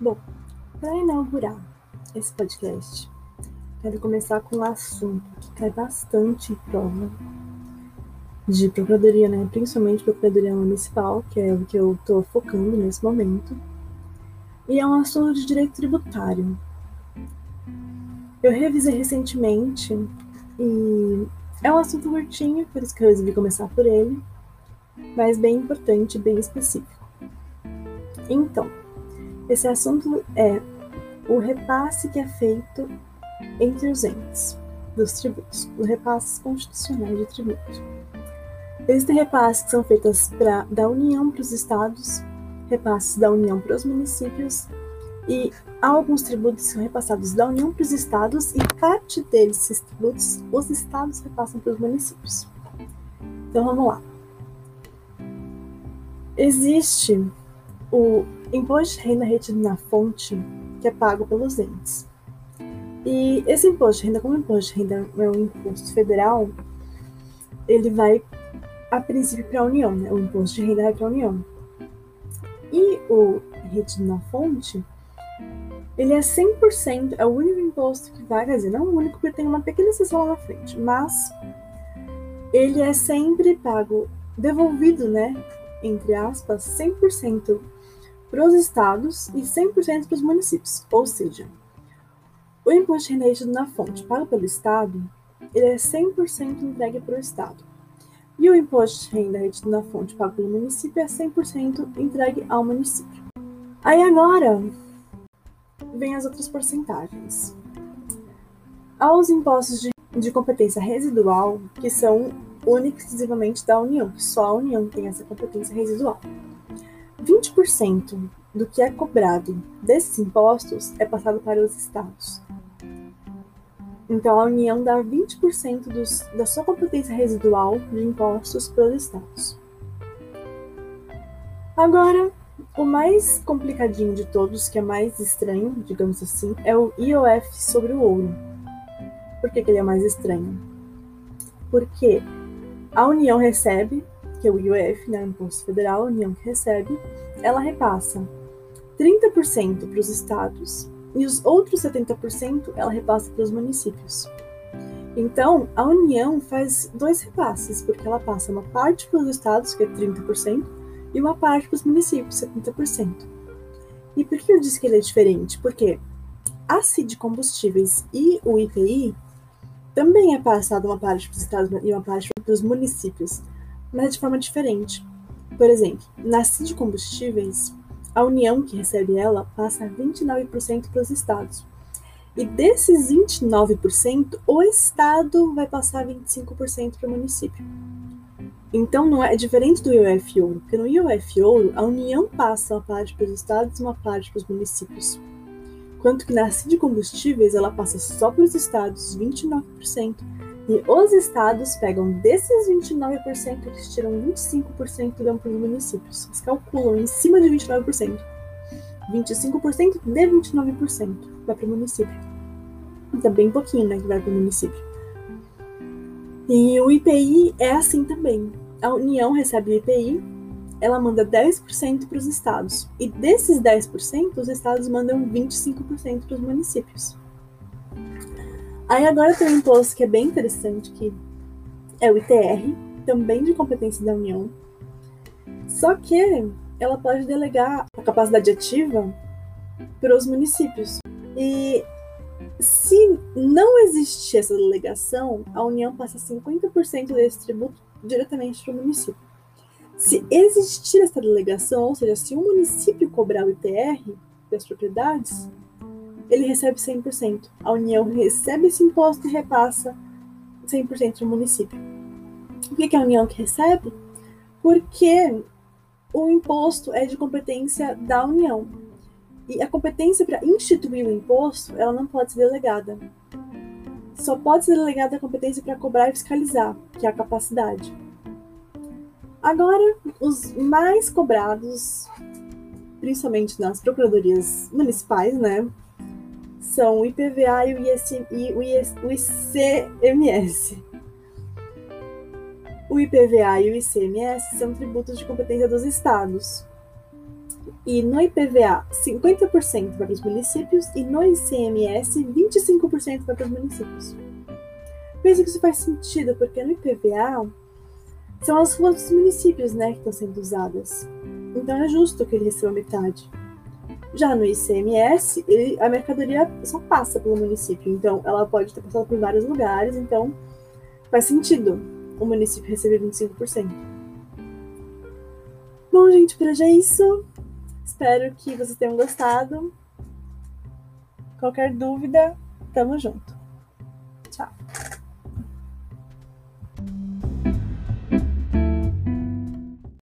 Bom, para inaugurar esse podcast, quero começar com um assunto que cai bastante em prova de procuradoria, né? Principalmente procuradoria municipal, que é o que eu estou focando nesse momento. E é um assunto de direito tributário. Eu revisei recentemente e é um assunto curtinho, por isso que eu resolvi começar por ele, mas bem importante, bem específico. Então, esse assunto é o repasse que é feito entre os entes dos tributos, os repasses constitucionais de tributo. Existem repasses que são feitos pra, da União para os estados, repasses da União para os municípios, e alguns tributos são repassados da União para os estados, e parte desses tributos os estados repassam para os municípios. Então vamos lá. Existe o imposto de renda retido na fonte, que é pago pelos entes. E esse imposto de renda, como imposto de renda é um imposto federal, ele vai a princípio para a União, né? O imposto de renda vai para a União. E o retido na fonte, ele é 100%, é o único imposto que vai, quer dizer, não o único, porque tem uma pequena exceção lá na frente, mas ele é sempre pago, devolvido, né? Entre aspas, 100% para os estados e 100% para os municípios. Ou seja, o imposto de renda retido na fonte pago pelo estado, ele é 100% entregue para o estado. E o imposto de renda retido na fonte pago pelo município é 100% entregue ao município. Aí agora vem as outras porcentagens. Aos impostos de, de competência residual, que são únicos exclusivamente da União, que só a União tem essa competência residual. 20% do que é cobrado desses impostos é passado para os estados. Então, a União dá 20% dos, da sua competência residual de impostos para os estados. Agora, o mais complicadinho de todos, que é mais estranho, digamos assim, é o IOF sobre o ouro. Por que, que ele é mais estranho? Porque a União recebe que o IOF, né, o Imposto Federal, a União que recebe, ela repassa 30% para os estados e os outros 70% ela repassa para os municípios. Então, a União faz dois repasses, porque ela passa uma parte para os estados, que é 30%, e uma parte para os municípios, 70%. E por que eu disse que ele é diferente? Porque a CID Combustíveis e o IPI também é passado uma parte para os estados e uma parte para os municípios mas de forma diferente. Por exemplo, na de combustíveis, a União que recebe ela passa 29% para os estados. E desses 29%, o estado vai passar 25% para o município. Então não é, é diferente do IOF Ouro, porque no IOF Ouro a União passa uma parte para os estados e uma parte para os municípios. Quanto que na de combustíveis ela passa só para os estados 29% e os estados pegam desses 29%, eles tiram 25% e dão para os municípios. Eles calculam em cima de 29%. 25% de 29% vai para o município. Então, bem pouquinho, né, que vai para o município. E o IPI é assim também. A União recebe o IPI, ela manda 10% para os estados. E desses 10%, os estados mandam 25% para os municípios. Aí agora tem um imposto que é bem interessante, que é o ITR, também de competência da União. Só que ela pode delegar a capacidade ativa para os municípios. E se não existir essa delegação, a União passa 50% desse tributo diretamente para o município. Se existir essa delegação, ou seja, se um município cobrar o ITR das propriedades, ele recebe 100%. A União recebe esse imposto e repassa 100% no município. Que, que é a União que recebe? Porque o imposto é de competência da União. E a competência para instituir o imposto, ela não pode ser delegada. Só pode ser delegada a competência para cobrar e fiscalizar, que é a capacidade. Agora, os mais cobrados, principalmente nas procuradorias municipais, né? São o IPVA e o, IS, e o, IS, o ICMS. O IPVA e o ICMS são tributos de competência dos estados. E no IPVA, 50% vai para os municípios e no ICMS, 25% vai para os municípios. Pensa que isso faz sentido, porque no IPVA são as ruas dos municípios né, que estão sendo usadas. Então é justo que ele receba metade. Já no ICMS, ele, a mercadoria só passa pelo município, então ela pode ter passado por vários lugares, então faz sentido o município receber 25%. Bom, gente, por hoje é isso. Espero que vocês tenham gostado. Qualquer dúvida, tamo junto.